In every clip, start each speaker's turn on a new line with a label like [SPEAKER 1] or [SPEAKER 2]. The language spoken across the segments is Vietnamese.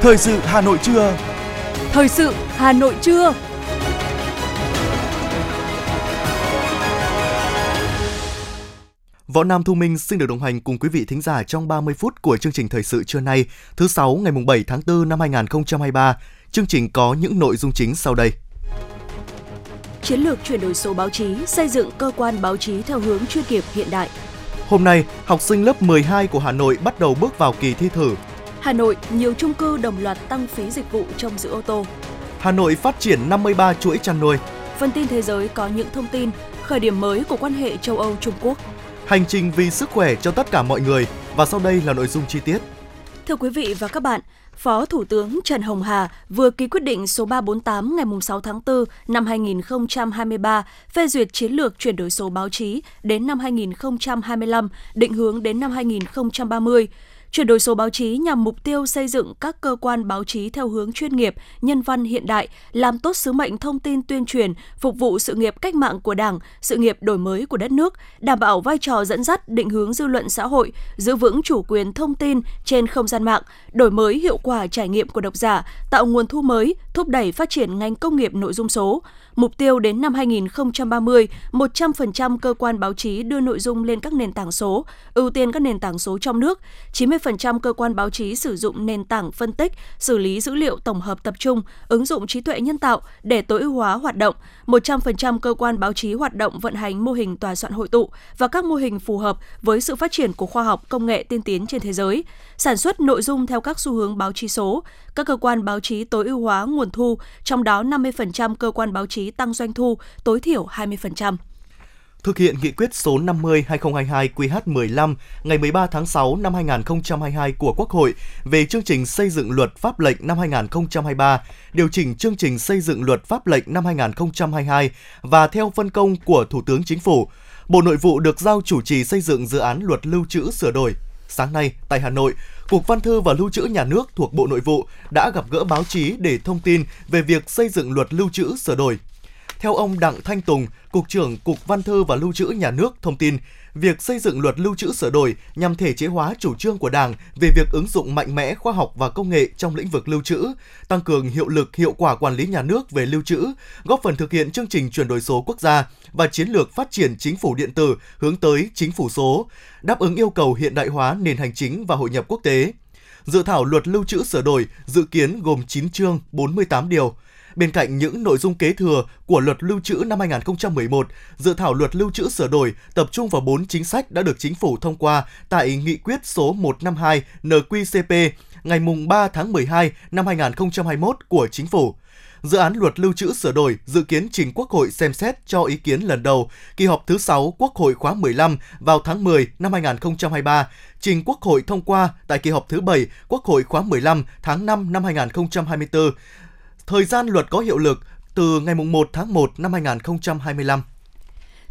[SPEAKER 1] Thời sự Hà Nội trưa.
[SPEAKER 2] Thời sự Hà Nội trưa.
[SPEAKER 1] Võ Nam Thu Minh xin được đồng hành cùng quý vị thính giả trong 30 phút của chương trình thời sự trưa nay, thứ sáu ngày 7 tháng 4 năm 2023. Chương trình có những nội dung chính sau đây.
[SPEAKER 2] Chiến lược chuyển đổi số báo chí, xây dựng cơ quan báo chí theo hướng chuyên nghiệp hiện đại.
[SPEAKER 1] Hôm nay, học sinh lớp 12 của Hà Nội bắt đầu bước vào kỳ thi thử.
[SPEAKER 2] Hà Nội, nhiều chung cư đồng loạt tăng phí dịch vụ trong giữ ô tô.
[SPEAKER 1] Hà Nội phát triển 53 chuỗi chăn nuôi.
[SPEAKER 2] Phần tin thế giới có những thông tin khởi điểm mới của quan hệ châu Âu Trung Quốc.
[SPEAKER 1] Hành trình vì sức khỏe cho tất cả mọi người và sau đây là nội dung chi tiết.
[SPEAKER 2] Thưa quý vị và các bạn, Phó Thủ tướng Trần Hồng Hà vừa ký quyết định số 348 ngày 6 tháng 4 năm 2023 phê duyệt chiến lược chuyển đổi số báo chí đến năm 2025, định hướng đến năm 2030 Chuyển đổi số báo chí nhằm mục tiêu xây dựng các cơ quan báo chí theo hướng chuyên nghiệp, nhân văn hiện đại, làm tốt sứ mệnh thông tin tuyên truyền, phục vụ sự nghiệp cách mạng của Đảng, sự nghiệp đổi mới của đất nước, đảm bảo vai trò dẫn dắt định hướng dư luận xã hội, giữ vững chủ quyền thông tin trên không gian mạng, đổi mới hiệu quả trải nghiệm của độc giả, tạo nguồn thu mới, thúc đẩy phát triển ngành công nghiệp nội dung số. Mục tiêu đến năm 2030, 100% cơ quan báo chí đưa nội dung lên các nền tảng số, ưu tiên các nền tảng số trong nước, 90% cơ quan báo chí sử dụng nền tảng phân tích, xử lý dữ liệu tổng hợp tập trung, ứng dụng trí tuệ nhân tạo để tối ưu hóa hoạt động, 100% cơ quan báo chí hoạt động vận hành mô hình tòa soạn hội tụ và các mô hình phù hợp với sự phát triển của khoa học công nghệ tiên tiến trên thế giới, sản xuất nội dung theo các xu hướng báo chí số, các cơ quan báo chí tối ưu hóa nguồn thu, trong đó 50% cơ quan báo chí tăng doanh thu tối thiểu 20%.
[SPEAKER 1] Thực hiện nghị quyết số 50/2022 QH15 ngày 13 tháng 6 năm 2022 của Quốc hội về chương trình xây dựng luật pháp lệnh năm 2023, điều chỉnh chương trình xây dựng luật pháp lệnh năm 2022 và theo phân công của Thủ tướng Chính phủ, Bộ Nội vụ được giao chủ trì xây dựng dự án luật lưu trữ sửa đổi. Sáng nay, tại Hà Nội, Cục Văn thư và Lưu trữ Nhà nước thuộc Bộ Nội vụ đã gặp gỡ báo chí để thông tin về việc xây dựng luật lưu trữ sửa đổi. Theo ông Đặng Thanh Tùng, Cục trưởng Cục Văn thư và Lưu trữ Nhà nước thông tin, việc xây dựng luật lưu trữ sửa đổi nhằm thể chế hóa chủ trương của Đảng về việc ứng dụng mạnh mẽ khoa học và công nghệ trong lĩnh vực lưu trữ, tăng cường hiệu lực hiệu quả quản lý nhà nước về lưu trữ, góp phần thực hiện chương trình chuyển đổi số quốc gia và chiến lược phát triển chính phủ điện tử hướng tới chính phủ số, đáp ứng yêu cầu hiện đại hóa nền hành chính và hội nhập quốc tế. Dự thảo luật lưu trữ sửa đổi dự kiến gồm 9 chương, 48 điều. Bên cạnh những nội dung kế thừa của luật lưu trữ năm 2011, dự thảo luật lưu trữ sửa đổi tập trung vào 4 chính sách đã được chính phủ thông qua tại nghị quyết số 152 NQCP ngày 3 tháng 12 năm 2021 của chính phủ. Dự án luật lưu trữ sửa đổi dự kiến trình Quốc hội xem xét cho ý kiến lần đầu kỳ họp thứ 6 Quốc hội khóa 15 vào tháng 10 năm 2023, trình Quốc hội thông qua tại kỳ họp thứ 7 Quốc hội khóa 15 tháng 5 năm 2024. Thời gian luật có hiệu lực từ ngày 1 tháng 1 năm 2025.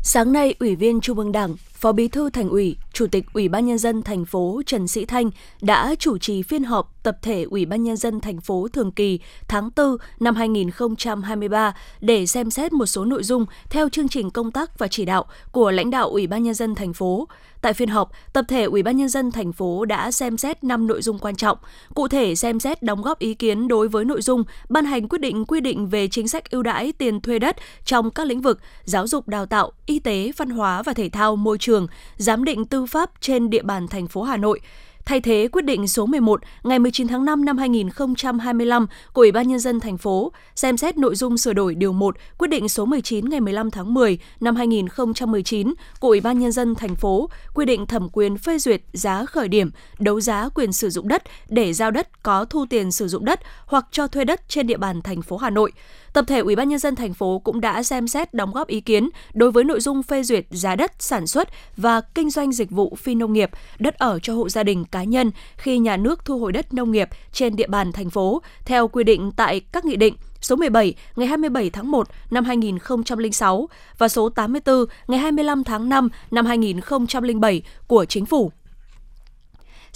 [SPEAKER 2] Sáng nay, Ủy viên Trung ương Đảng, Phó Bí thư Thành ủy, Chủ tịch Ủy ban nhân dân thành phố Trần Sĩ Thanh đã chủ trì phiên họp tập thể Ủy ban nhân dân thành phố thường kỳ tháng 4 năm 2023 để xem xét một số nội dung theo chương trình công tác và chỉ đạo của lãnh đạo Ủy ban nhân dân thành phố. Tại phiên họp, tập thể Ủy ban nhân dân thành phố đã xem xét 5 nội dung quan trọng, cụ thể xem xét đóng góp ý kiến đối với nội dung ban hành quyết định quy định về chính sách ưu đãi tiền thuê đất trong các lĩnh vực giáo dục đào tạo, y tế, văn hóa và thể thao, môi trường, giám định tư pháp trên địa bàn thành phố Hà Nội thay thế quyết định số 11 ngày 19 tháng 5 năm 2025 của Ủy ban nhân dân thành phố xem xét nội dung sửa đổi điều 1 quyết định số 19 ngày 15 tháng 10 năm 2019 của Ủy ban nhân dân thành phố quy định thẩm quyền phê duyệt giá khởi điểm, đấu giá quyền sử dụng đất để giao đất có thu tiền sử dụng đất hoặc cho thuê đất trên địa bàn thành phố Hà Nội. Tập thể Ủy ban nhân dân thành phố cũng đã xem xét đóng góp ý kiến đối với nội dung phê duyệt giá đất sản xuất và kinh doanh dịch vụ phi nông nghiệp, đất ở cho hộ gia đình cá nhân khi nhà nước thu hồi đất nông nghiệp trên địa bàn thành phố theo quy định tại các nghị định số 17 ngày 27 tháng 1 năm 2006 và số 84 ngày 25 tháng 5 năm 2007 của Chính phủ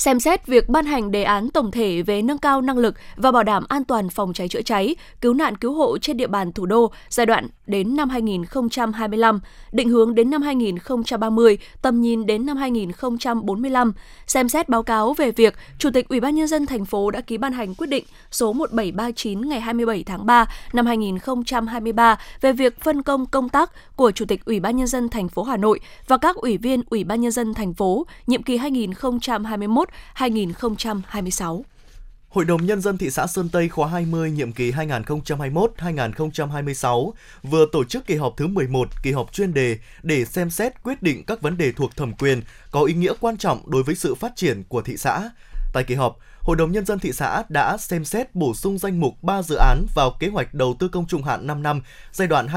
[SPEAKER 2] xem xét việc ban hành đề án tổng thể về nâng cao năng lực và bảo đảm an toàn phòng cháy chữa cháy, cứu nạn cứu hộ trên địa bàn thủ đô giai đoạn đến năm 2025, định hướng đến năm 2030, tầm nhìn đến năm 2045, xem xét báo cáo về việc Chủ tịch Ủy ban nhân dân thành phố đã ký ban hành quyết định số 1739 ngày 27 tháng 3 năm 2023 về việc phân công công tác của Chủ tịch Ủy ban nhân dân thành phố Hà Nội và các ủy viên Ủy ban nhân dân thành phố nhiệm kỳ 2021-2026.
[SPEAKER 1] Hội đồng Nhân dân thị xã Sơn Tây khóa 20 nhiệm kỳ 2021-2026 vừa tổ chức kỳ họp thứ 11, kỳ họp chuyên đề để xem xét quyết định các vấn đề thuộc thẩm quyền có ý nghĩa quan trọng đối với sự phát triển của thị xã. Tại kỳ họp, Hội đồng Nhân dân thị xã đã xem xét bổ sung danh mục 3 dự án vào kế hoạch đầu tư công trung hạn 5 năm giai đoạn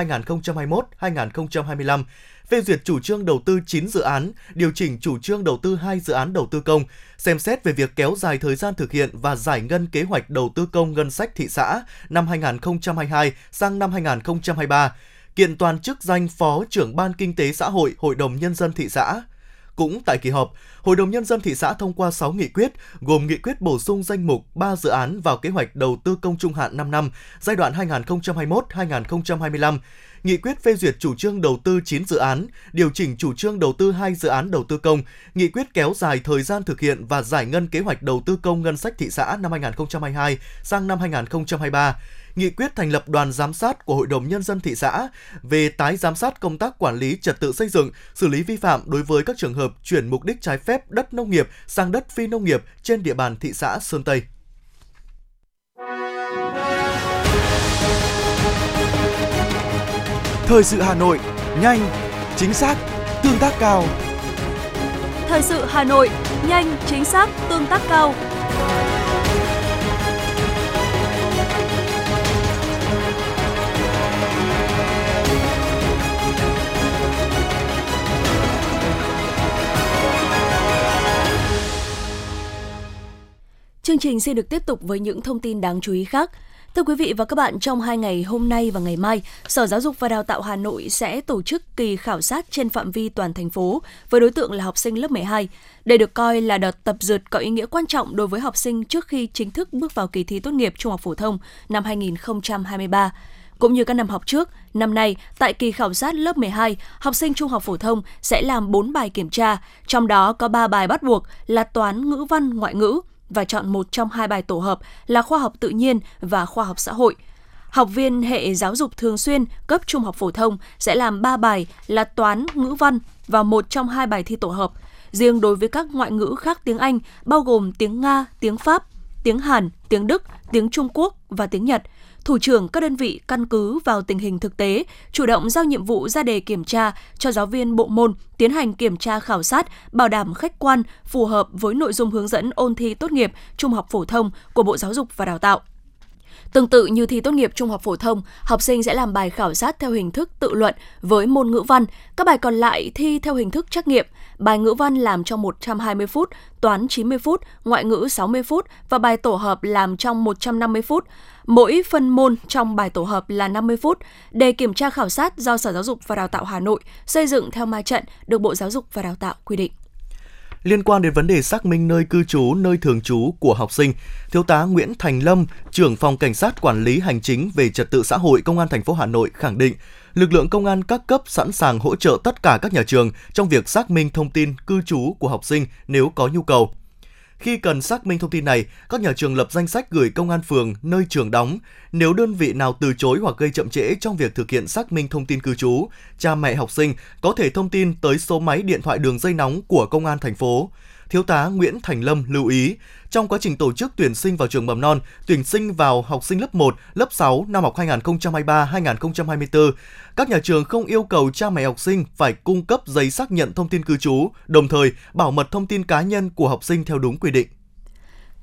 [SPEAKER 1] 2021-2025 phê duyệt chủ trương đầu tư 9 dự án, điều chỉnh chủ trương đầu tư 2 dự án đầu tư công, xem xét về việc kéo dài thời gian thực hiện và giải ngân kế hoạch đầu tư công ngân sách thị xã năm 2022 sang năm 2023, kiện toàn chức danh Phó trưởng Ban Kinh tế Xã hội Hội đồng Nhân dân thị xã. Cũng tại kỳ họp, Hội đồng Nhân dân thị xã thông qua 6 nghị quyết, gồm nghị quyết bổ sung danh mục 3 dự án vào kế hoạch đầu tư công trung hạn 5 năm, giai đoạn 2021-2025, nghị quyết phê duyệt chủ trương đầu tư 9 dự án, điều chỉnh chủ trương đầu tư 2 dự án đầu tư công, nghị quyết kéo dài thời gian thực hiện và giải ngân kế hoạch đầu tư công ngân sách thị xã năm 2022 sang năm 2023 nghị quyết thành lập đoàn giám sát của Hội đồng Nhân dân thị xã về tái giám sát công tác quản lý trật tự xây dựng, xử lý vi phạm đối với các trường hợp chuyển mục đích trái phép đất nông nghiệp sang đất phi nông nghiệp trên địa bàn thị xã Sơn Tây.
[SPEAKER 3] Thời sự Hà Nội, nhanh, chính xác, tương tác cao.
[SPEAKER 2] Thời sự Hà Nội, nhanh, chính xác, tương tác cao. Chương trình sẽ được tiếp tục với những thông tin đáng chú ý khác. Thưa quý vị và các bạn, trong hai ngày hôm nay và ngày mai, Sở Giáo dục và Đào tạo Hà Nội sẽ tổ chức kỳ khảo sát trên phạm vi toàn thành phố với đối tượng là học sinh lớp 12. Đây được coi là đợt tập dượt có ý nghĩa quan trọng đối với học sinh trước khi chính thức bước vào kỳ thi tốt nghiệp trung học phổ thông năm 2023. Cũng như các năm học trước, năm nay tại kỳ khảo sát lớp 12, học sinh trung học phổ thông sẽ làm 4 bài kiểm tra, trong đó có 3 bài bắt buộc là toán, ngữ văn, ngoại ngữ – và chọn một trong hai bài tổ hợp là khoa học tự nhiên và khoa học xã hội. Học viên hệ giáo dục thường xuyên cấp trung học phổ thông sẽ làm 3 bài là toán, ngữ văn và một trong hai bài thi tổ hợp. Riêng đối với các ngoại ngữ khác tiếng Anh, bao gồm tiếng Nga, tiếng Pháp, tiếng Hàn, tiếng Đức, tiếng Trung Quốc và tiếng Nhật, thủ trưởng các đơn vị căn cứ vào tình hình thực tế, chủ động giao nhiệm vụ ra đề kiểm tra cho giáo viên bộ môn tiến hành kiểm tra khảo sát, bảo đảm khách quan, phù hợp với nội dung hướng dẫn ôn thi tốt nghiệp trung học phổ thông của Bộ Giáo dục và Đào tạo. Tương tự như thi tốt nghiệp trung học phổ thông, học sinh sẽ làm bài khảo sát theo hình thức tự luận với môn ngữ văn, các bài còn lại thi theo hình thức trắc nghiệm. Bài ngữ văn làm trong 120 phút, toán 90 phút, ngoại ngữ 60 phút và bài tổ hợp làm trong 150 phút. Mỗi phân môn trong bài tổ hợp là 50 phút. Đề kiểm tra khảo sát do Sở Giáo dục và Đào tạo Hà Nội xây dựng theo ma trận được Bộ Giáo dục và Đào tạo quy định.
[SPEAKER 1] Liên quan đến vấn đề xác minh nơi cư trú, nơi thường trú của học sinh, Thiếu tá Nguyễn Thành Lâm, trưởng phòng cảnh sát quản lý hành chính về trật tự xã hội Công an thành phố Hà Nội khẳng định, lực lượng công an các cấp sẵn sàng hỗ trợ tất cả các nhà trường trong việc xác minh thông tin cư trú của học sinh nếu có nhu cầu. Khi cần xác minh thông tin này, các nhà trường lập danh sách gửi công an phường nơi trường đóng. Nếu đơn vị nào từ chối hoặc gây chậm trễ trong việc thực hiện xác minh thông tin cư trú, cha mẹ học sinh có thể thông tin tới số máy điện thoại đường dây nóng của công an thành phố. Thiếu tá Nguyễn Thành Lâm lưu ý, trong quá trình tổ chức tuyển sinh vào trường mầm non, tuyển sinh vào học sinh lớp 1, lớp 6 năm học 2023-2024, các nhà trường không yêu cầu cha mẹ học sinh phải cung cấp giấy xác nhận thông tin cư trú, đồng thời bảo mật thông tin cá nhân của học sinh theo đúng quy định.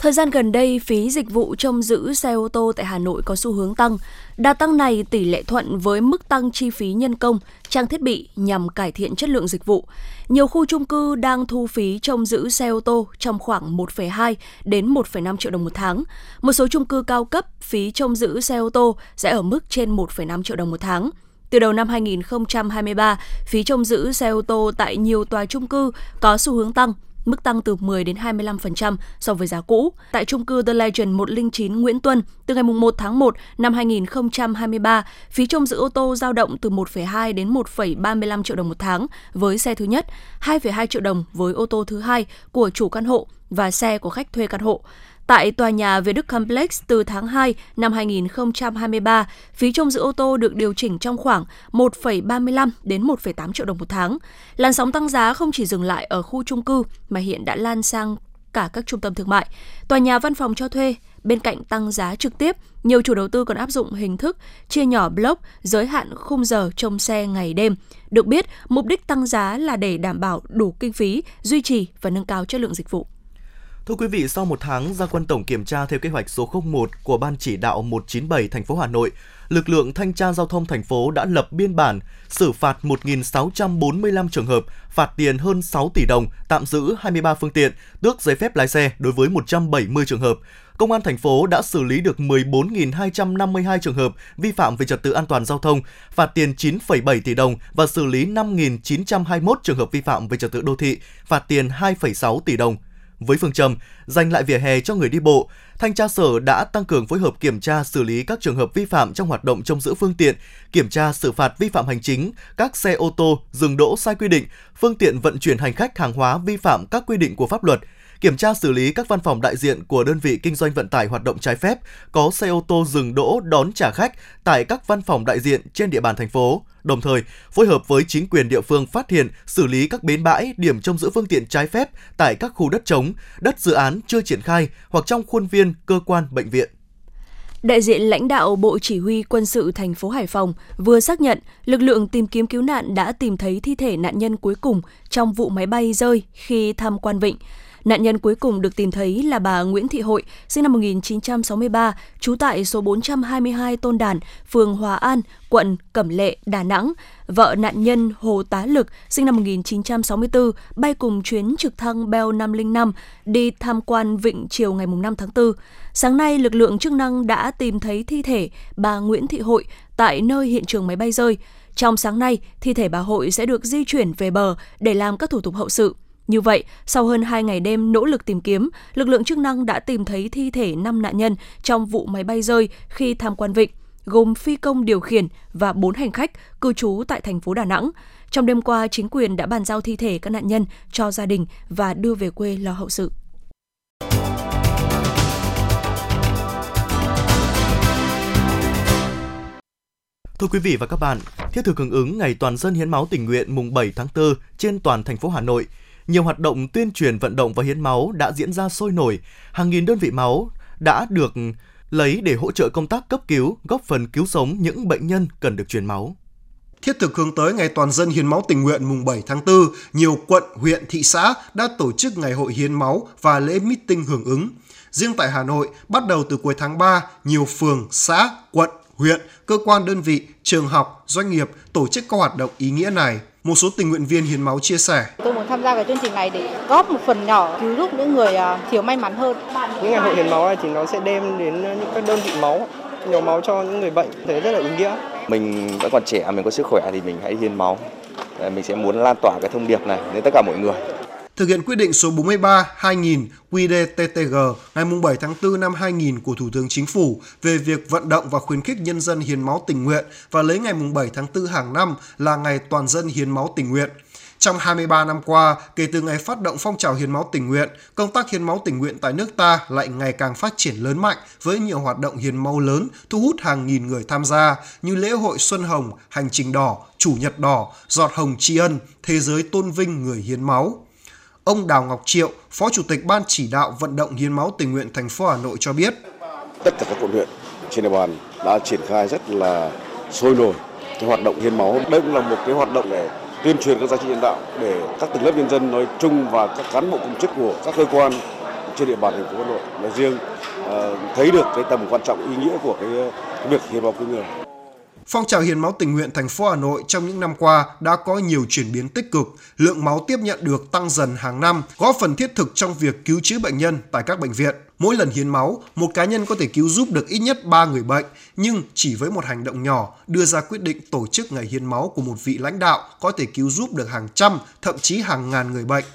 [SPEAKER 2] Thời gian gần đây, phí dịch vụ trông giữ xe ô tô tại Hà Nội có xu hướng tăng. Đa tăng này tỷ lệ thuận với mức tăng chi phí nhân công, trang thiết bị nhằm cải thiện chất lượng dịch vụ. Nhiều khu trung cư đang thu phí trông giữ xe ô tô trong khoảng 1,2 đến 1,5 triệu đồng một tháng. Một số trung cư cao cấp phí trông giữ xe ô tô sẽ ở mức trên 1,5 triệu đồng một tháng. Từ đầu năm 2023, phí trông giữ xe ô tô tại nhiều tòa trung cư có xu hướng tăng mức tăng từ 10 đến 25% so với giá cũ. Tại trung cư The Legend 109 Nguyễn Tuân, từ ngày 1 tháng 1 năm 2023, phí trông giữ ô tô dao động từ 1,2 đến 1,35 triệu đồng một tháng với xe thứ nhất, 2,2 triệu đồng với ô tô thứ hai của chủ căn hộ và xe của khách thuê căn hộ. Tại tòa nhà Việt Đức Complex từ tháng 2 năm 2023, phí trông giữ ô tô được điều chỉnh trong khoảng 1,35 đến 1,8 triệu đồng một tháng. Làn sóng tăng giá không chỉ dừng lại ở khu trung cư mà hiện đã lan sang cả các trung tâm thương mại, tòa nhà văn phòng cho thuê. Bên cạnh tăng giá trực tiếp, nhiều chủ đầu tư còn áp dụng hình thức chia nhỏ block giới hạn khung giờ trông xe ngày đêm. Được biết, mục đích tăng giá là để đảm bảo đủ kinh phí, duy trì và nâng cao chất lượng dịch vụ.
[SPEAKER 1] Thưa quý vị, sau một tháng ra quân tổng kiểm tra theo kế hoạch số 01 của Ban chỉ đạo 197 thành phố Hà Nội, lực lượng thanh tra giao thông thành phố đã lập biên bản xử phạt 1.645 trường hợp, phạt tiền hơn 6 tỷ đồng, tạm giữ 23 phương tiện, tước giấy phép lái xe đối với 170 trường hợp. Công an thành phố đã xử lý được 14.252 trường hợp vi phạm về trật tự an toàn giao thông, phạt tiền 9,7 tỷ đồng và xử lý 5.921 trường hợp vi phạm về trật tự đô thị, phạt tiền 2,6 tỷ đồng. Với phương châm dành lại vỉa hè cho người đi bộ, thanh tra sở đã tăng cường phối hợp kiểm tra xử lý các trường hợp vi phạm trong hoạt động trông giữ phương tiện, kiểm tra xử phạt vi phạm hành chính các xe ô tô dừng đỗ sai quy định, phương tiện vận chuyển hành khách hàng hóa vi phạm các quy định của pháp luật, kiểm tra xử lý các văn phòng đại diện của đơn vị kinh doanh vận tải hoạt động trái phép có xe ô tô dừng đỗ đón trả khách tại các văn phòng đại diện trên địa bàn thành phố. Đồng thời, phối hợp với chính quyền địa phương phát hiện, xử lý các bến bãi, điểm trông giữ phương tiện trái phép tại các khu đất trống, đất dự án chưa triển khai hoặc trong khuôn viên cơ quan bệnh viện.
[SPEAKER 2] Đại diện lãnh đạo Bộ Chỉ huy Quân sự thành phố Hải Phòng vừa xác nhận lực lượng tìm kiếm cứu nạn đã tìm thấy thi thể nạn nhân cuối cùng trong vụ máy bay rơi khi tham quan vịnh. Nạn nhân cuối cùng được tìm thấy là bà Nguyễn Thị Hội, sinh năm 1963, trú tại số 422 Tôn Đản, phường Hòa An, quận Cẩm Lệ, Đà Nẵng. Vợ nạn nhân Hồ Tá Lực, sinh năm 1964, bay cùng chuyến trực thăng Bell 505 đi tham quan vịnh chiều ngày 5 tháng 4. Sáng nay, lực lượng chức năng đã tìm thấy thi thể bà Nguyễn Thị Hội tại nơi hiện trường máy bay rơi. Trong sáng nay, thi thể bà Hội sẽ được di chuyển về bờ để làm các thủ tục hậu sự. Như vậy, sau hơn 2 ngày đêm nỗ lực tìm kiếm, lực lượng chức năng đã tìm thấy thi thể 5 nạn nhân trong vụ máy bay rơi khi tham quan vịnh, gồm phi công điều khiển và 4 hành khách cư trú tại thành phố Đà Nẵng. Trong đêm qua, chính quyền đã bàn giao thi thể các nạn nhân cho gia đình và đưa về quê lo hậu sự.
[SPEAKER 1] Thưa quý vị và các bạn, thiết thực hưởng ứng Ngày Toàn dân hiến máu tình nguyện mùng 7 tháng 4 trên toàn thành phố Hà Nội, nhiều hoạt động tuyên truyền vận động và hiến máu đã diễn ra sôi nổi. Hàng nghìn đơn vị máu đã được lấy để hỗ trợ công tác cấp cứu, góp phần cứu sống những bệnh nhân cần được truyền máu.
[SPEAKER 4] Thiết thực hướng tới Ngày Toàn dân hiến máu tình nguyện mùng 7 tháng 4, nhiều quận, huyện, thị xã đã tổ chức ngày hội hiến máu và lễ meeting hưởng ứng. Riêng tại Hà Nội, bắt đầu từ cuối tháng 3, nhiều phường, xã, quận, huyện, cơ quan đơn vị, trường học, doanh nghiệp tổ chức các hoạt động ý nghĩa này. Một số tình nguyện viên hiến máu chia sẻ.
[SPEAKER 5] Tôi muốn tham gia cái chương trình này để góp một phần nhỏ cứu giúp những người à, thiếu may mắn hơn.
[SPEAKER 6] Những ngày hội hiến máu này thì nó sẽ đem đến những các đơn vị máu, nhiều máu cho những người bệnh, thấy rất là ý nghĩa.
[SPEAKER 7] Mình vẫn còn trẻ, mình có sức khỏe thì mình hãy hiến máu. Mình sẽ muốn lan tỏa cái thông điệp này đến tất cả mọi người
[SPEAKER 4] thực hiện quyết định số 43/2000 QĐ-TTG ngày 7 tháng 4 năm 2000 của Thủ tướng Chính phủ về việc vận động và khuyến khích nhân dân hiến máu tình nguyện và lấy ngày 7 tháng 4 hàng năm là ngày toàn dân hiến máu tình nguyện. Trong 23 năm qua, kể từ ngày phát động phong trào hiến máu tình nguyện, công tác hiến máu tình nguyện tại nước ta lại ngày càng phát triển lớn mạnh với nhiều hoạt động hiến máu lớn thu hút hàng nghìn người tham gia như lễ hội Xuân Hồng, Hành trình đỏ, Chủ nhật đỏ, Giọt hồng tri ân, Thế giới tôn vinh người hiến máu. Ông Đào Ngọc Triệu, Phó Chủ tịch Ban chỉ đạo vận động hiến máu tình nguyện thành phố Hà Nội cho biết.
[SPEAKER 8] Tất cả các quận huyện trên địa bàn đã triển khai rất là sôi nổi cái hoạt động hiến máu. Đây cũng là một cái hoạt động để tuyên truyền các giá trị nhân đạo để các tầng lớp nhân dân nói chung và các cán bộ công chức của các cơ quan trên địa bàn thành phố Hà Nội nói riêng ờ, thấy được cái tầm quan trọng, ý nghĩa của cái việc hiến máu cứu người.
[SPEAKER 4] Phong trào hiến máu tình nguyện thành phố Hà Nội trong những năm qua đã có nhiều chuyển biến tích cực, lượng máu tiếp nhận được tăng dần hàng năm, góp phần thiết thực trong việc cứu chữa bệnh nhân tại các bệnh viện. Mỗi lần hiến máu, một cá nhân có thể cứu giúp được ít nhất 3 người bệnh, nhưng chỉ với một hành động nhỏ đưa ra quyết định tổ chức ngày hiến máu của một vị lãnh đạo có thể cứu giúp được hàng trăm, thậm chí hàng ngàn người bệnh.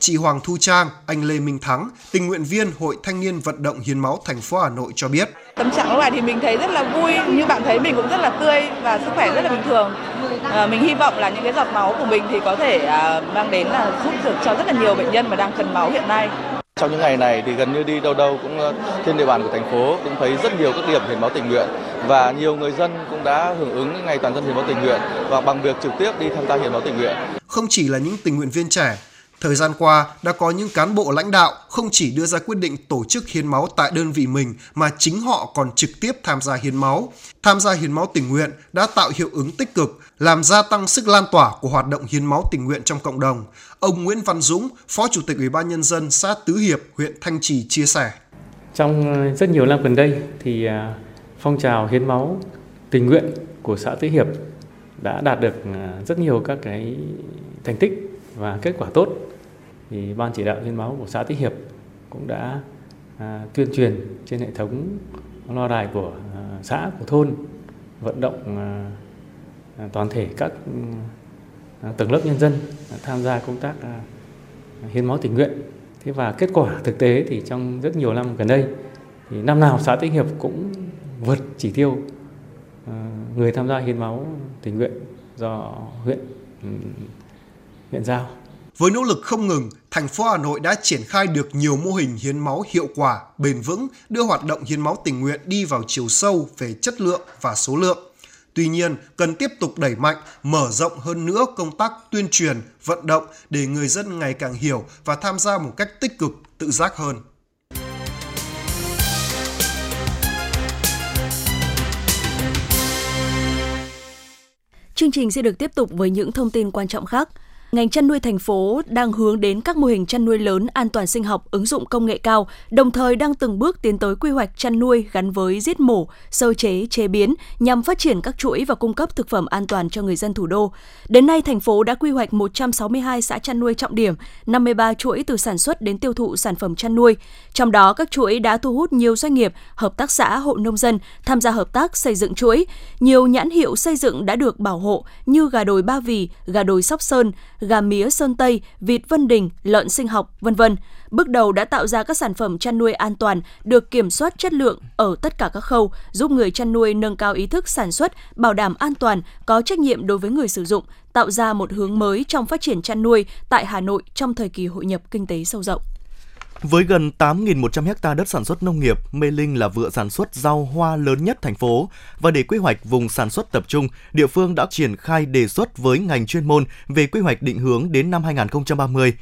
[SPEAKER 4] Chị Hoàng Thu Trang, anh Lê Minh Thắng, tình nguyện viên Hội Thanh niên Vận động Hiến máu thành phố Hà Nội cho biết.
[SPEAKER 9] Tâm trạng lúc này thì mình thấy rất là vui, như bạn thấy mình cũng rất là tươi và sức khỏe rất là bình thường. À, mình hy vọng là những cái giọt máu của mình thì có thể à, mang đến là giúp được cho rất là nhiều bệnh nhân mà đang cần máu hiện nay.
[SPEAKER 10] Trong những ngày này thì gần như đi đâu đâu cũng ờ, trên địa bàn của thành phố cũng thấy rất nhiều các điểm hiến máu tình nguyện và nhiều người dân cũng đã hưởng ứng ngày toàn dân hiến máu tình nguyện và bằng việc trực tiếp đi tham gia hiến máu tình nguyện.
[SPEAKER 4] Không chỉ là những tình nguyện viên trẻ, Thời gian qua, đã có những cán bộ lãnh đạo không chỉ đưa ra quyết định tổ chức hiến máu tại đơn vị mình mà chính họ còn trực tiếp tham gia hiến máu. Tham gia hiến máu tình nguyện đã tạo hiệu ứng tích cực, làm gia tăng sức lan tỏa của hoạt động hiến máu tình nguyện trong cộng đồng. Ông Nguyễn Văn Dũng, Phó Chủ tịch Ủy ban Nhân dân xã Tứ Hiệp, huyện Thanh Trì chia sẻ.
[SPEAKER 11] Trong ờ, rất nhiều năm gần đây thì ờ, phong trào hiến máu tình nguyện của xã Tứ Hiệp đã đạt được ờ, rất nhiều các cái thành tích và kết quả tốt thì ban chỉ đạo hiến máu của xã Tích Hiệp cũng đã à, tuyên truyền trên hệ thống loa đài của à, xã của thôn vận động à, à, toàn thể các à, tầng lớp nhân dân tham gia công tác à, hiến máu tình nguyện. Thế và kết quả thực tế thì trong rất nhiều năm gần đây thì năm nào xã Tích Hiệp cũng vượt chỉ tiêu à, người tham gia hiến máu tình nguyện do huyện ừ, huyện giao
[SPEAKER 4] với nỗ lực không ngừng, thành phố Hà Nội đã triển khai được nhiều mô hình hiến máu hiệu quả, bền vững, đưa hoạt động hiến máu tình nguyện đi vào chiều sâu về chất lượng và số lượng. Tuy nhiên, cần tiếp tục đẩy mạnh, mở rộng hơn nữa công tác tuyên truyền, vận động để người dân ngày càng hiểu và tham gia một cách tích cực, tự giác hơn.
[SPEAKER 2] Chương trình sẽ được tiếp tục với những thông tin quan trọng khác ngành chăn nuôi thành phố đang hướng đến các mô hình chăn nuôi lớn an toàn sinh học ứng dụng công nghệ cao, đồng thời đang từng bước tiến tới quy hoạch chăn nuôi gắn với giết mổ, sơ chế, chế biến nhằm phát triển các chuỗi và cung cấp thực phẩm an toàn cho người dân thủ đô. Đến nay, thành phố đã quy hoạch 162 xã chăn nuôi trọng điểm, 53 chuỗi từ sản xuất đến tiêu thụ sản phẩm chăn nuôi. Trong đó, các chuỗi đã thu hút nhiều doanh nghiệp, hợp tác xã, hộ nông dân tham gia hợp tác xây dựng chuỗi. Nhiều nhãn hiệu xây dựng đã được bảo hộ như gà đồi Ba Vì, gà đồi Sóc Sơn, gà mía Sơn Tây, vịt Vân Đình, lợn sinh học, vân vân. Bước đầu đã tạo ra các sản phẩm chăn nuôi an toàn, được kiểm soát chất lượng ở tất cả các khâu, giúp người chăn nuôi nâng cao ý thức sản xuất, bảo đảm an toàn, có trách nhiệm đối với người sử dụng, tạo ra một hướng mới trong phát triển chăn nuôi tại Hà Nội trong thời kỳ hội nhập kinh tế sâu rộng.
[SPEAKER 1] Với gần 8.100 ha đất sản xuất nông nghiệp, Mê Linh là vựa sản xuất rau hoa lớn nhất thành phố và để quy hoạch vùng sản xuất tập trung, địa phương đã triển khai đề xuất với ngành chuyên môn về quy hoạch định hướng đến năm 2030.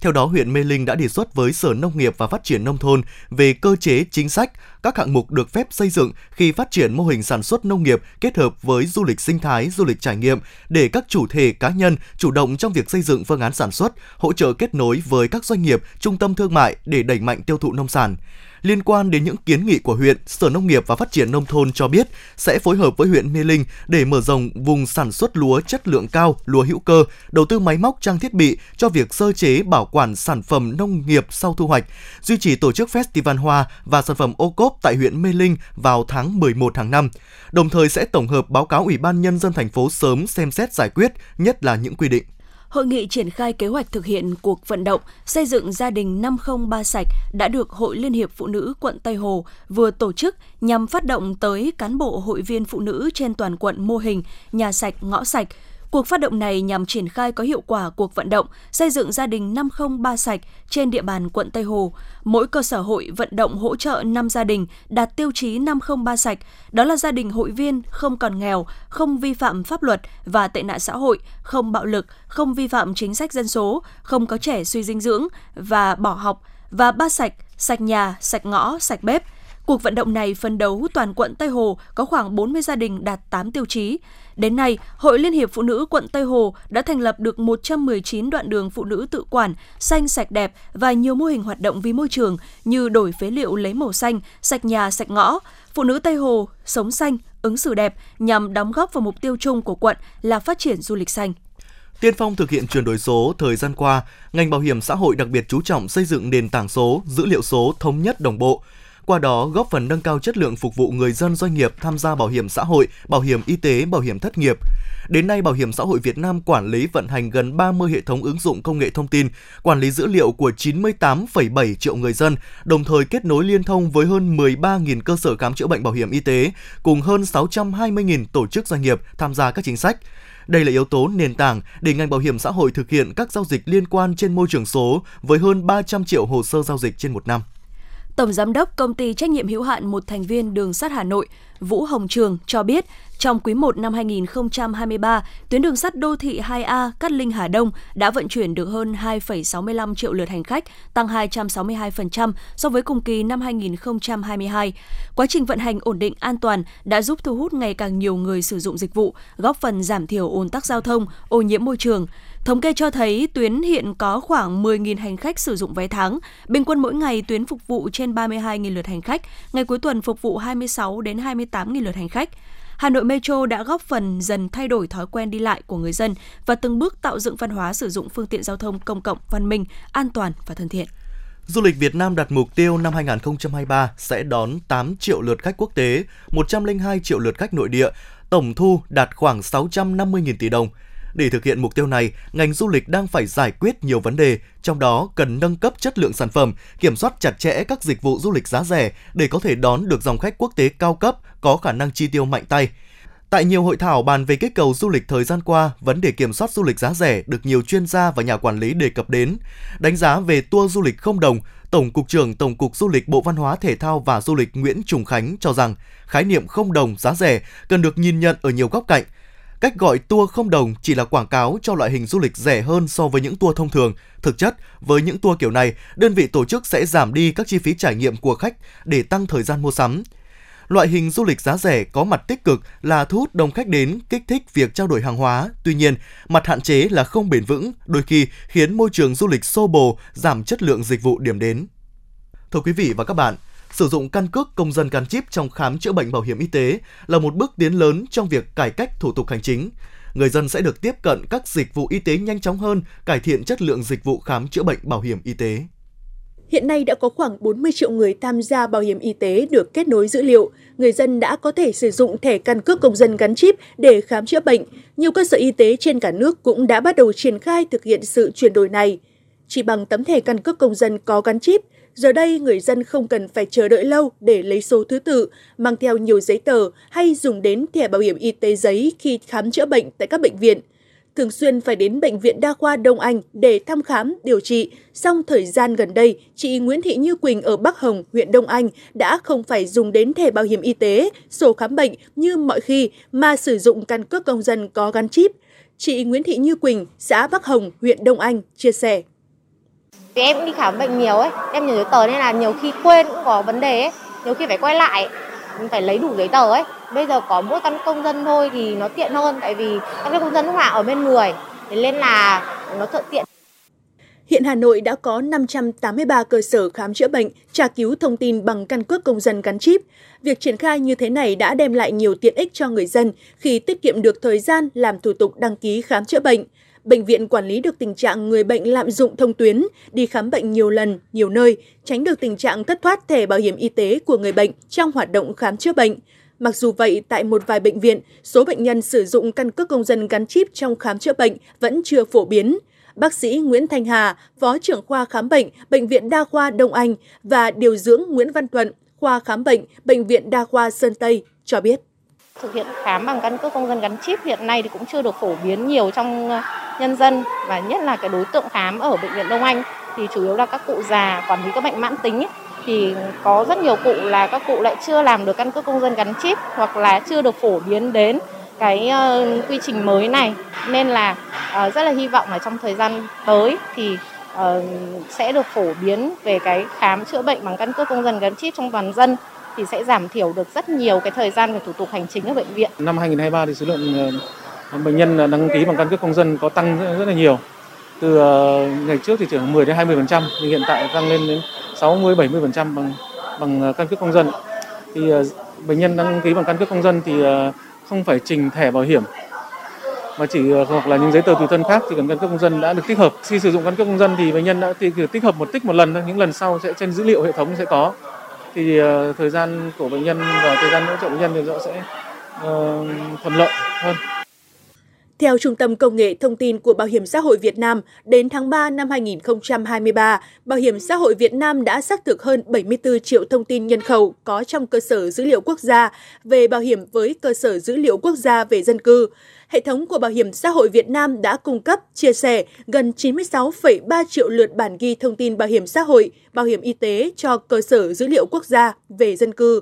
[SPEAKER 1] Theo đó, huyện Mê Linh đã đề xuất với Sở Nông nghiệp và Phát triển Nông thôn về cơ chế chính sách, các hạng mục được phép xây dựng khi phát triển mô hình sản xuất nông nghiệp kết hợp với du lịch sinh thái, du lịch trải nghiệm để các chủ thể cá nhân chủ động trong việc xây dựng phương án sản xuất, hỗ trợ kết nối với các doanh nghiệp, trung tâm thương mại để đẩy mạnh tiêu thụ nông sản. Liên quan đến những kiến nghị của huyện, Sở Nông nghiệp và Phát triển Nông thôn cho biết sẽ phối hợp với huyện Mê Linh để mở rộng vùng sản xuất lúa chất lượng cao, lúa hữu cơ, đầu tư máy móc trang thiết bị cho việc sơ chế bảo quản sản phẩm nông nghiệp sau thu hoạch, duy trì tổ chức Festival Hoa và sản phẩm ô cốp tại huyện Mê Linh vào tháng 11 hàng năm. Đồng thời sẽ tổng hợp báo cáo Ủy ban Nhân dân thành phố sớm xem xét giải quyết, nhất là những quy định.
[SPEAKER 2] Hội nghị triển khai kế hoạch thực hiện cuộc vận động xây dựng gia đình 503 sạch đã được Hội Liên hiệp Phụ nữ quận Tây Hồ vừa tổ chức nhằm phát động tới cán bộ hội viên phụ nữ trên toàn quận mô hình nhà sạch, ngõ sạch, Cuộc phát động này nhằm triển khai có hiệu quả cuộc vận động xây dựng gia đình 503 sạch trên địa bàn quận Tây Hồ. Mỗi cơ sở hội vận động hỗ trợ 5 gia đình đạt tiêu chí 503 sạch, đó là gia đình hội viên không còn nghèo, không vi phạm pháp luật và tệ nạn xã hội, không bạo lực, không vi phạm chính sách dân số, không có trẻ suy dinh dưỡng và bỏ học và ba sạch, sạch nhà, sạch ngõ, sạch bếp. Cuộc vận động này phân đấu toàn quận Tây Hồ có khoảng 40 gia đình đạt 8 tiêu chí. Đến nay, Hội Liên hiệp Phụ nữ quận Tây Hồ đã thành lập được 119 đoạn đường phụ nữ tự quản, xanh sạch đẹp và nhiều mô hình hoạt động vì môi trường như đổi phế liệu lấy màu xanh, sạch nhà, sạch ngõ. Phụ nữ Tây Hồ sống xanh, ứng xử đẹp nhằm đóng góp vào mục tiêu chung của quận là phát triển du lịch xanh.
[SPEAKER 1] Tiên phong thực hiện chuyển đổi số thời gian qua, ngành bảo hiểm xã hội đặc biệt chú trọng xây dựng nền tảng số, dữ liệu số thống nhất đồng bộ, qua đó góp phần nâng cao chất lượng phục vụ người dân doanh nghiệp tham gia bảo hiểm xã hội, bảo hiểm y tế, bảo hiểm thất nghiệp. Đến nay, Bảo hiểm xã hội Việt Nam quản lý vận hành gần 30 hệ thống ứng dụng công nghệ thông tin, quản lý dữ liệu của 98,7 triệu người dân, đồng thời kết nối liên thông với hơn 13.000 cơ sở khám chữa bệnh bảo hiểm y tế, cùng hơn 620.000 tổ chức doanh nghiệp tham gia các chính sách. Đây là yếu tố nền tảng để ngành bảo hiểm xã hội thực hiện các giao dịch liên quan trên môi trường số với hơn 300 triệu hồ sơ giao dịch trên một năm.
[SPEAKER 2] Tổng Giám đốc Công ty Trách nhiệm hữu hạn một thành viên đường sắt Hà Nội Vũ Hồng Trường cho biết, trong quý 1 năm 2023, tuyến đường sắt đô thị 2A Cát Linh Hà Đông đã vận chuyển được hơn 2,65 triệu lượt hành khách, tăng 262% so với cùng kỳ năm 2022. Quá trình vận hành ổn định an toàn đã giúp thu hút ngày càng nhiều người sử dụng dịch vụ, góp phần giảm thiểu ồn tắc giao thông, ô nhiễm môi trường. Thống kê cho thấy tuyến hiện có khoảng 10.000 hành khách sử dụng vé tháng, bình quân mỗi ngày tuyến phục vụ trên 32.000 lượt hành khách, ngày cuối tuần phục vụ 26 đến 28.000 lượt hành khách. Hà Nội Metro đã góp phần dần thay đổi thói quen đi lại của người dân và từng bước tạo dựng văn hóa sử dụng phương tiện giao thông công cộng văn minh, an toàn và thân thiện.
[SPEAKER 1] Du lịch Việt Nam đặt mục tiêu năm 2023 sẽ đón 8 triệu lượt khách quốc tế, 102 triệu lượt khách nội địa, tổng thu đạt khoảng 650.000 tỷ đồng – để thực hiện mục tiêu này, ngành du lịch đang phải giải quyết nhiều vấn đề, trong đó cần nâng cấp chất lượng sản phẩm, kiểm soát chặt chẽ các dịch vụ du lịch giá rẻ để có thể đón được dòng khách quốc tế cao cấp, có khả năng chi tiêu mạnh tay. Tại nhiều hội thảo bàn về kích cầu du lịch thời gian qua, vấn đề kiểm soát du lịch giá rẻ được nhiều chuyên gia và nhà quản lý đề cập đến. Đánh giá về tour du lịch không đồng, Tổng cục trưởng Tổng cục Du lịch Bộ Văn hóa Thể thao và Du lịch Nguyễn Trùng Khánh cho rằng khái niệm không đồng giá rẻ cần được nhìn nhận ở nhiều góc cạnh, Cách gọi tour không đồng chỉ là quảng cáo cho loại hình du lịch rẻ hơn so với những tour thông thường. Thực chất, với những tour kiểu này, đơn vị tổ chức sẽ giảm đi các chi phí trải nghiệm của khách để tăng thời gian mua sắm. Loại hình du lịch giá rẻ có mặt tích cực là thu hút đông khách đến, kích thích việc trao đổi hàng hóa. Tuy nhiên, mặt hạn chế là không bền vững, đôi khi khiến môi trường du lịch xô bồ, giảm chất lượng dịch vụ điểm đến. Thưa quý vị và các bạn, sử dụng căn cước công dân gắn chip trong khám chữa bệnh bảo hiểm y tế là một bước tiến lớn trong việc cải cách thủ tục hành chính. Người dân sẽ được tiếp cận các dịch vụ y tế nhanh chóng hơn, cải thiện chất lượng dịch vụ khám chữa bệnh bảo hiểm y tế.
[SPEAKER 12] Hiện nay đã có khoảng 40 triệu người tham gia bảo hiểm y tế được kết nối dữ liệu. Người dân đã có thể sử dụng thẻ căn cước công dân gắn chip để khám chữa bệnh. Nhiều cơ sở y tế trên cả nước cũng đã bắt đầu triển khai thực hiện sự chuyển đổi này. Chỉ bằng tấm thẻ căn cước công dân có gắn chip, Giờ đây, người dân không cần phải chờ đợi lâu để lấy số thứ tự, mang theo nhiều giấy tờ hay dùng đến thẻ bảo hiểm y tế giấy khi khám chữa bệnh tại các bệnh viện. Thường xuyên phải đến Bệnh viện Đa khoa Đông Anh để thăm khám, điều trị. Song thời gian gần đây, chị Nguyễn Thị Như Quỳnh ở Bắc Hồng, huyện Đông Anh đã không phải dùng đến thẻ bảo hiểm y tế, sổ khám bệnh như mọi khi mà sử dụng căn cước công dân có gắn chip. Chị Nguyễn Thị Như Quỳnh, xã Bắc Hồng, huyện Đông Anh chia sẻ.
[SPEAKER 13] Vì em cũng đi khám bệnh nhiều ấy, em nhiều giấy tờ nên là nhiều khi quên cũng có vấn đề ấy, nhiều khi phải quay lại phải lấy đủ giấy tờ ấy. Bây giờ có mỗi căn công dân thôi thì nó tiện hơn tại vì căn công dân lúc nào ở bên người, thế nên là nó thuận tiện.
[SPEAKER 12] Hiện Hà Nội đã có 583 cơ sở khám chữa bệnh, tra cứu thông tin bằng căn cước công dân gắn chip. Việc triển khai như thế này đã đem lại nhiều tiện ích cho người dân khi tiết kiệm được thời gian làm thủ tục đăng ký khám chữa bệnh bệnh viện quản lý được tình trạng người bệnh lạm dụng thông tuyến, đi khám bệnh nhiều lần, nhiều nơi, tránh được tình trạng thất thoát thẻ bảo hiểm y tế của người bệnh trong hoạt động khám chữa bệnh. Mặc dù vậy, tại một vài bệnh viện, số bệnh nhân sử dụng căn cước công dân gắn chip trong khám chữa bệnh vẫn chưa phổ biến. Bác sĩ Nguyễn Thanh Hà, Phó trưởng khoa khám bệnh, Bệnh viện Đa khoa Đông Anh và điều dưỡng Nguyễn Văn Thuận, khoa khám bệnh, Bệnh viện Đa khoa Sơn Tây cho biết.
[SPEAKER 13] Thực hiện khám bằng căn cước công dân gắn chip hiện nay thì cũng chưa được phổ biến nhiều trong ờ, nhân dân và nhất là cái đối tượng khám ở bệnh viện Đông Anh. Thì chủ yếu là các cụ già quản lý các bệnh mãn tính ấy, thì có rất nhiều cụ là các cụ lại chưa làm được căn cước công dân gắn chip hoặc là chưa được phổ biến đến cái uh, quy trình mới này. Nên là uh, rất là hy vọng là trong thời gian tới thì uh, sẽ được phổ biến về cái khám chữa bệnh bằng căn cước công dân gắn chip trong toàn dân thì sẽ giảm thiểu được rất nhiều cái thời gian về thủ tục hành chính ở bệnh viện.
[SPEAKER 14] Năm 2023 thì số lượng ờ, bệnh nhân ờ, đăng ký bằng căn cước công dân có tăng rất, là nhiều. Từ ờ, ngày trước thì chỉ 10 đến 20%, nhưng hiện tại tăng lên đến 60 70% bằng bằng căn cước công dân. Thì bệnh nhân đăng ký bằng căn cước công dân thì không phải trình thẻ bảo hiểm mà chỉ hoặc là những giấy tờ tùy thân khác thì cần căn cước công dân đã được tích hợp. Khi sử dụng căn cước công dân thì bệnh nhân đã tích hợp một tích một lần thôi, những lần sau sẽ trên dữ liệu hệ thống sẽ có thì uh, thời gian của bệnh nhân và thời gian hỗ trợ bệnh nhân thì nó sẽ uh, thuận lợi hơn.
[SPEAKER 12] Theo Trung tâm Công nghệ Thông tin của Bảo hiểm xã hội Việt Nam, đến tháng 3 năm 2023, Bảo hiểm xã hội Việt Nam đã xác thực hơn 74 triệu thông tin nhân khẩu có trong cơ sở dữ liệu quốc gia về bảo hiểm với cơ sở dữ liệu quốc gia về dân cư. Hệ thống của Bảo hiểm xã hội Việt Nam đã cung cấp, chia sẻ gần 96,3 triệu lượt bản ghi thông tin bảo hiểm xã hội, bảo hiểm y tế cho cơ sở dữ liệu quốc gia về dân cư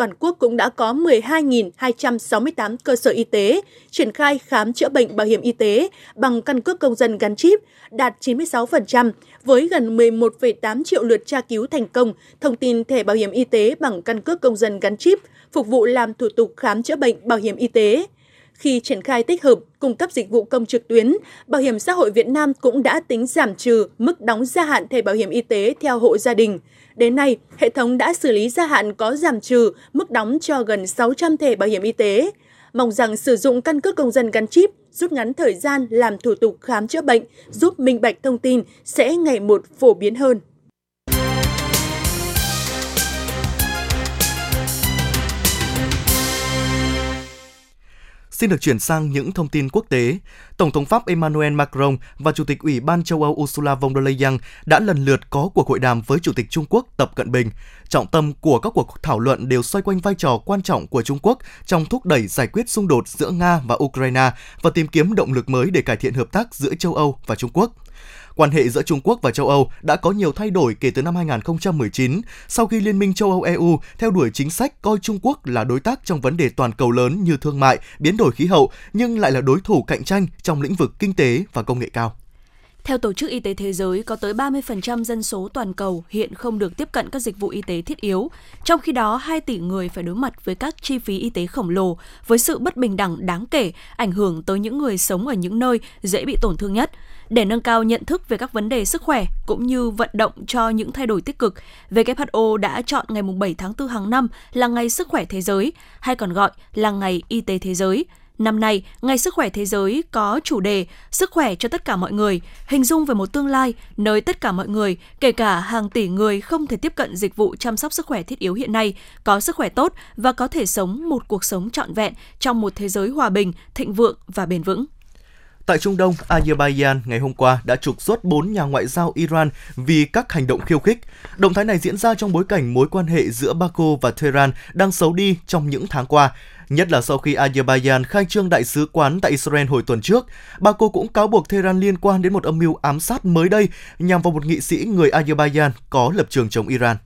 [SPEAKER 12] toàn quốc cũng đã có 12.268 cơ sở y tế triển khai khám chữa bệnh bảo hiểm y tế bằng căn cước công dân gắn chip, đạt 96%, với gần 11,8 triệu lượt tra cứu thành công thông tin thẻ bảo hiểm y tế bằng căn cước công dân gắn chip, phục vụ làm thủ tục khám chữa bệnh bảo hiểm y tế. Khi triển khai tích hợp cung cấp dịch vụ công trực tuyến, Bảo hiểm xã hội Việt Nam cũng đã tính giảm trừ mức đóng gia hạn thẻ bảo hiểm y tế theo hộ gia đình. Đến nay, hệ thống đã xử lý gia hạn có giảm trừ mức đóng cho gần 600 thẻ bảo hiểm y tế. Mong rằng sử dụng căn cước công dân gắn chip rút ngắn thời gian làm thủ tục khám chữa bệnh, giúp minh bạch thông tin sẽ ngày một phổ biến hơn.
[SPEAKER 1] Xin được chuyển sang những thông tin quốc tế. Tổng thống Pháp Emmanuel Macron và Chủ tịch Ủy ban châu Âu Ursula von der Leyen đã lần lượt có cuộc hội đàm với Chủ tịch Trung Quốc Tập Cận Bình. Trọng tâm của các cuộc thảo luận đều xoay quanh vai trò quan trọng của Trung Quốc trong thúc đẩy giải quyết xung đột giữa Nga và Ukraine và tìm kiếm động lực mới để cải thiện hợp tác giữa châu Âu và Trung Quốc. Quan hệ giữa Trung Quốc và châu Âu đã có nhiều thay đổi kể từ năm 2019 sau khi Liên minh châu Âu EU theo đuổi chính sách coi Trung Quốc là đối tác trong vấn đề toàn cầu lớn như thương mại, biến đổi khí hậu nhưng lại là đối thủ cạnh tranh trong lĩnh vực kinh tế và công nghệ cao.
[SPEAKER 2] Theo Tổ chức Y tế Thế giới, có tới 30% dân số toàn cầu hiện không được tiếp cận các dịch vụ y tế thiết yếu. Trong khi đó, 2 tỷ người phải đối mặt với các chi phí y tế khổng lồ, với sự bất bình đẳng đáng kể, ảnh hưởng tới những người sống ở những nơi dễ bị tổn thương nhất. Để nâng cao nhận thức về các vấn đề sức khỏe cũng như vận động cho những thay đổi tích cực, WHO đã chọn ngày 7 tháng 4 hàng năm là Ngày Sức khỏe Thế giới, hay còn gọi là Ngày Y tế Thế giới. Năm nay, Ngày Sức khỏe Thế giới có chủ đề Sức khỏe cho tất cả mọi người, hình dung về một tương lai nơi tất cả mọi người, kể cả hàng tỷ người không thể tiếp cận dịch vụ chăm sóc sức khỏe thiết yếu hiện nay, có sức khỏe tốt và có thể sống một cuộc sống trọn vẹn trong một thế giới hòa bình, thịnh vượng và bền vững.
[SPEAKER 1] Tại Trung Đông, Azerbaijan ngày hôm qua đã trục xuất 4 nhà ngoại giao Iran vì các hành động khiêu khích. Động thái này diễn ra trong bối cảnh mối quan hệ giữa Baku và Tehran đang xấu đi trong những tháng qua, nhất là sau khi Azerbaijan khai trương đại sứ quán tại Israel hồi tuần trước. Baku cũng cáo buộc Tehran liên quan đến một âm mưu ám sát mới đây nhằm vào một nghị sĩ người Azerbaijan có lập trường chống Iran.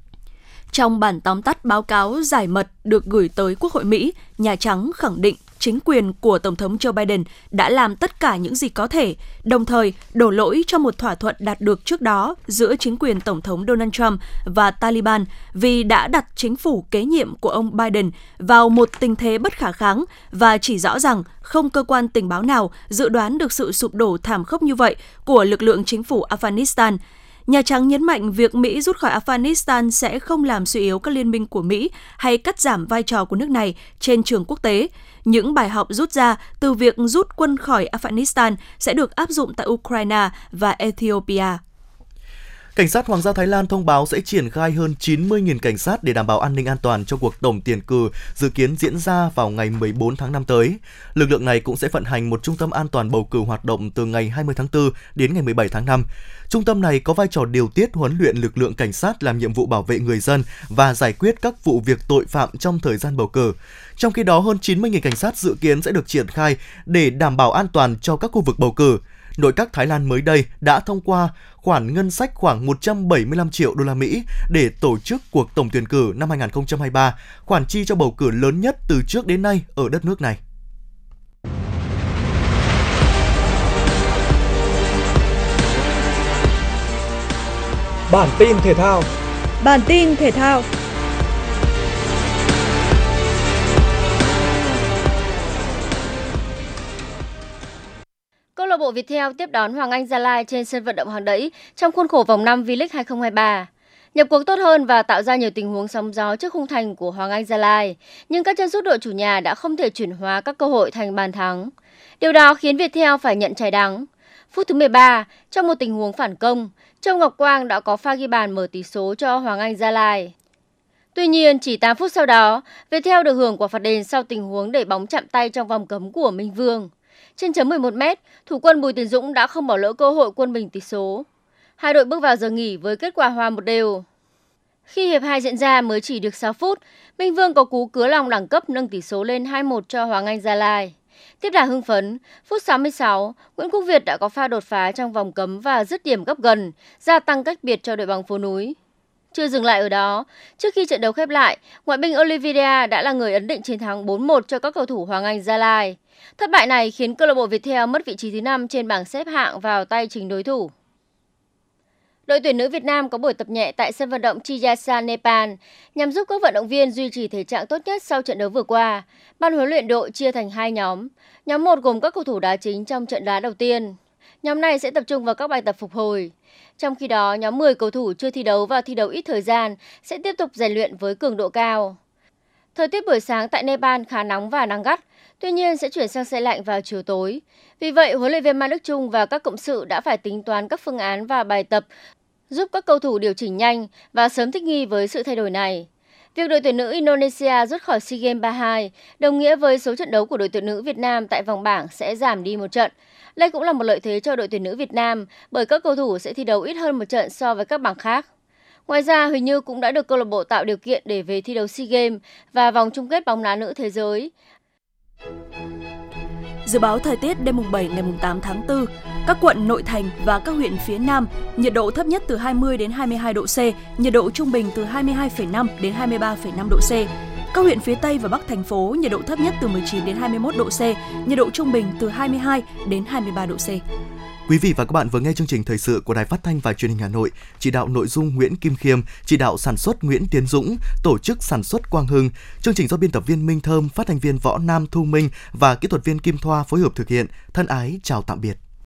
[SPEAKER 2] Trong bản tóm tắt báo cáo giải mật được gửi tới Quốc hội Mỹ, Nhà Trắng khẳng định chính quyền của Tổng thống Joe Biden đã làm tất cả những gì có thể, đồng thời đổ lỗi cho một thỏa thuận đạt được trước đó giữa chính quyền Tổng thống Donald Trump và Taliban vì đã đặt chính phủ kế nhiệm của ông Biden vào một tình thế bất khả kháng và chỉ rõ rằng không cơ quan tình báo nào dự đoán được sự sụp đổ thảm khốc như vậy của lực lượng chính phủ Afghanistan. Nhà Trắng nhấn mạnh việc Mỹ rút khỏi Afghanistan sẽ không làm suy yếu các liên minh của Mỹ hay cắt giảm vai trò của nước này trên trường quốc tế. Những bài học rút ra từ việc rút quân khỏi Afghanistan sẽ được áp dụng tại Ukraine và Ethiopia.
[SPEAKER 1] Cảnh sát Hoàng gia Thái Lan thông báo sẽ triển khai hơn 90.000 cảnh sát để đảm bảo an ninh an toàn cho cuộc tổng tuyển cử dự kiến diễn ra vào ngày 14 tháng 5 tới. Lực lượng này cũng sẽ vận hành một trung tâm an toàn bầu cử hoạt động từ ngày 20 tháng 4 đến ngày 17 tháng 5. Trung tâm này có vai trò điều tiết huấn luyện lực lượng cảnh sát làm nhiệm vụ bảo vệ người dân và giải quyết các vụ việc tội phạm trong thời gian bầu cử. Trong khi đó, hơn 90.000 cảnh sát dự kiến sẽ được triển khai để đảm bảo an toàn cho các khu vực bầu cử nội các Thái Lan mới đây đã thông qua khoản ngân sách khoảng 175 triệu đô la Mỹ để tổ chức cuộc tổng tuyển cử năm 2023, khoản chi cho bầu cử lớn nhất từ trước đến nay ở đất nước này.
[SPEAKER 3] Bản tin thể thao
[SPEAKER 15] Bản tin thể thao lạc bộ Viettel tiếp đón Hoàng Anh Gia Lai trên sân vận động Hàng Đẫy trong khuôn khổ vòng 5 V-League 2023. Nhập cuộc tốt hơn và tạo ra nhiều tình huống sóng gió trước khung thành của Hoàng Anh Gia Lai, nhưng các chân sút đội chủ nhà đã không thể chuyển hóa các cơ hội thành bàn thắng. Điều đó khiến Viettel phải nhận trái đắng. Phút thứ 13, trong một tình huống phản công, Châu Ngọc Quang đã có pha ghi bàn mở tỷ số cho Hoàng Anh Gia Lai. Tuy nhiên, chỉ 8 phút sau đó, Viettel được hưởng quả phạt đền sau tình huống để bóng chạm tay trong vòng cấm của Minh Vương. Trên chấm 11 m thủ quân Bùi Tiến Dũng đã không bỏ lỡ cơ hội quân bình tỷ số. Hai đội bước vào giờ nghỉ với kết quả hòa một đều. Khi hiệp 2 diễn ra mới chỉ được 6 phút, Minh Vương có cú cứa lòng đẳng cấp nâng tỷ số lên 2-1 cho Hoàng Anh Gia Lai. Tiếp đà hưng phấn, phút 66, Nguyễn Quốc Việt đã có pha đột phá trong vòng cấm và dứt điểm gấp gần, gia tăng cách biệt cho đội bóng phố núi. Chưa dừng lại ở đó, trước khi trận đấu khép lại, ngoại binh Oliveira đã là người ấn định chiến thắng 4-1 cho các cầu thủ Hoàng Anh Gia Lai. Thất bại này khiến câu lạc bộ Viettel mất vị trí thứ 5 trên bảng xếp hạng vào tay chính đối thủ. Đội tuyển nữ Việt Nam có buổi tập nhẹ tại sân vận động Chiyasa, Nepal nhằm giúp các vận động viên duy trì thể trạng tốt nhất sau trận đấu vừa qua. Ban huấn luyện đội chia thành hai nhóm. Nhóm 1 gồm các cầu thủ đá chính trong trận đá đầu tiên. Nhóm này sẽ tập trung vào các bài tập phục hồi. Trong khi đó, nhóm 10 cầu thủ chưa thi đấu và thi đấu ít thời gian sẽ tiếp tục rèn luyện với cường độ cao. Thời tiết buổi sáng tại Nepal khá nóng và nắng gắt, tuy nhiên sẽ chuyển sang xe lạnh vào chiều tối. Vì vậy, huấn luyện viên Mai Đức Chung và các cộng sự đã phải tính toán các phương án và bài tập giúp các cầu thủ điều chỉnh nhanh và sớm thích nghi với sự thay đổi này. Việc đội tuyển nữ Indonesia rút khỏi SEA Games 32 đồng nghĩa với số trận đấu của đội tuyển nữ Việt Nam tại vòng bảng sẽ giảm đi một trận. Đây cũng là một lợi thế cho đội tuyển nữ Việt Nam bởi các cầu thủ sẽ thi đấu ít hơn một trận so với các bảng khác. Ngoài ra, Huỳnh Như cũng đã được câu lạc bộ tạo điều kiện để về thi đấu SEA Games và vòng chung kết bóng đá nữ thế giới.
[SPEAKER 2] Dự báo thời tiết đêm mùng 7 ngày mùng 8 tháng 4, các quận nội thành và các huyện phía Nam, nhiệt độ thấp nhất từ 20 đến 22 độ C, nhiệt độ trung bình từ 22,5 đến 23,5 độ C. Các huyện phía Tây và Bắc thành phố nhiệt độ thấp nhất từ 19 đến 21 độ C, nhiệt độ trung bình từ 22 đến 23 độ C.
[SPEAKER 1] Quý vị và các bạn vừa nghe chương trình thời sự của Đài Phát thanh và Truyền hình Hà Nội, chỉ đạo nội dung Nguyễn Kim Khiêm, chỉ đạo sản xuất Nguyễn Tiến Dũng, tổ chức sản xuất Quang Hưng. Chương trình do biên tập viên Minh Thơm, phát thanh viên Võ Nam Thu Minh và kỹ thuật viên Kim Thoa phối hợp thực hiện. Thân ái chào tạm biệt.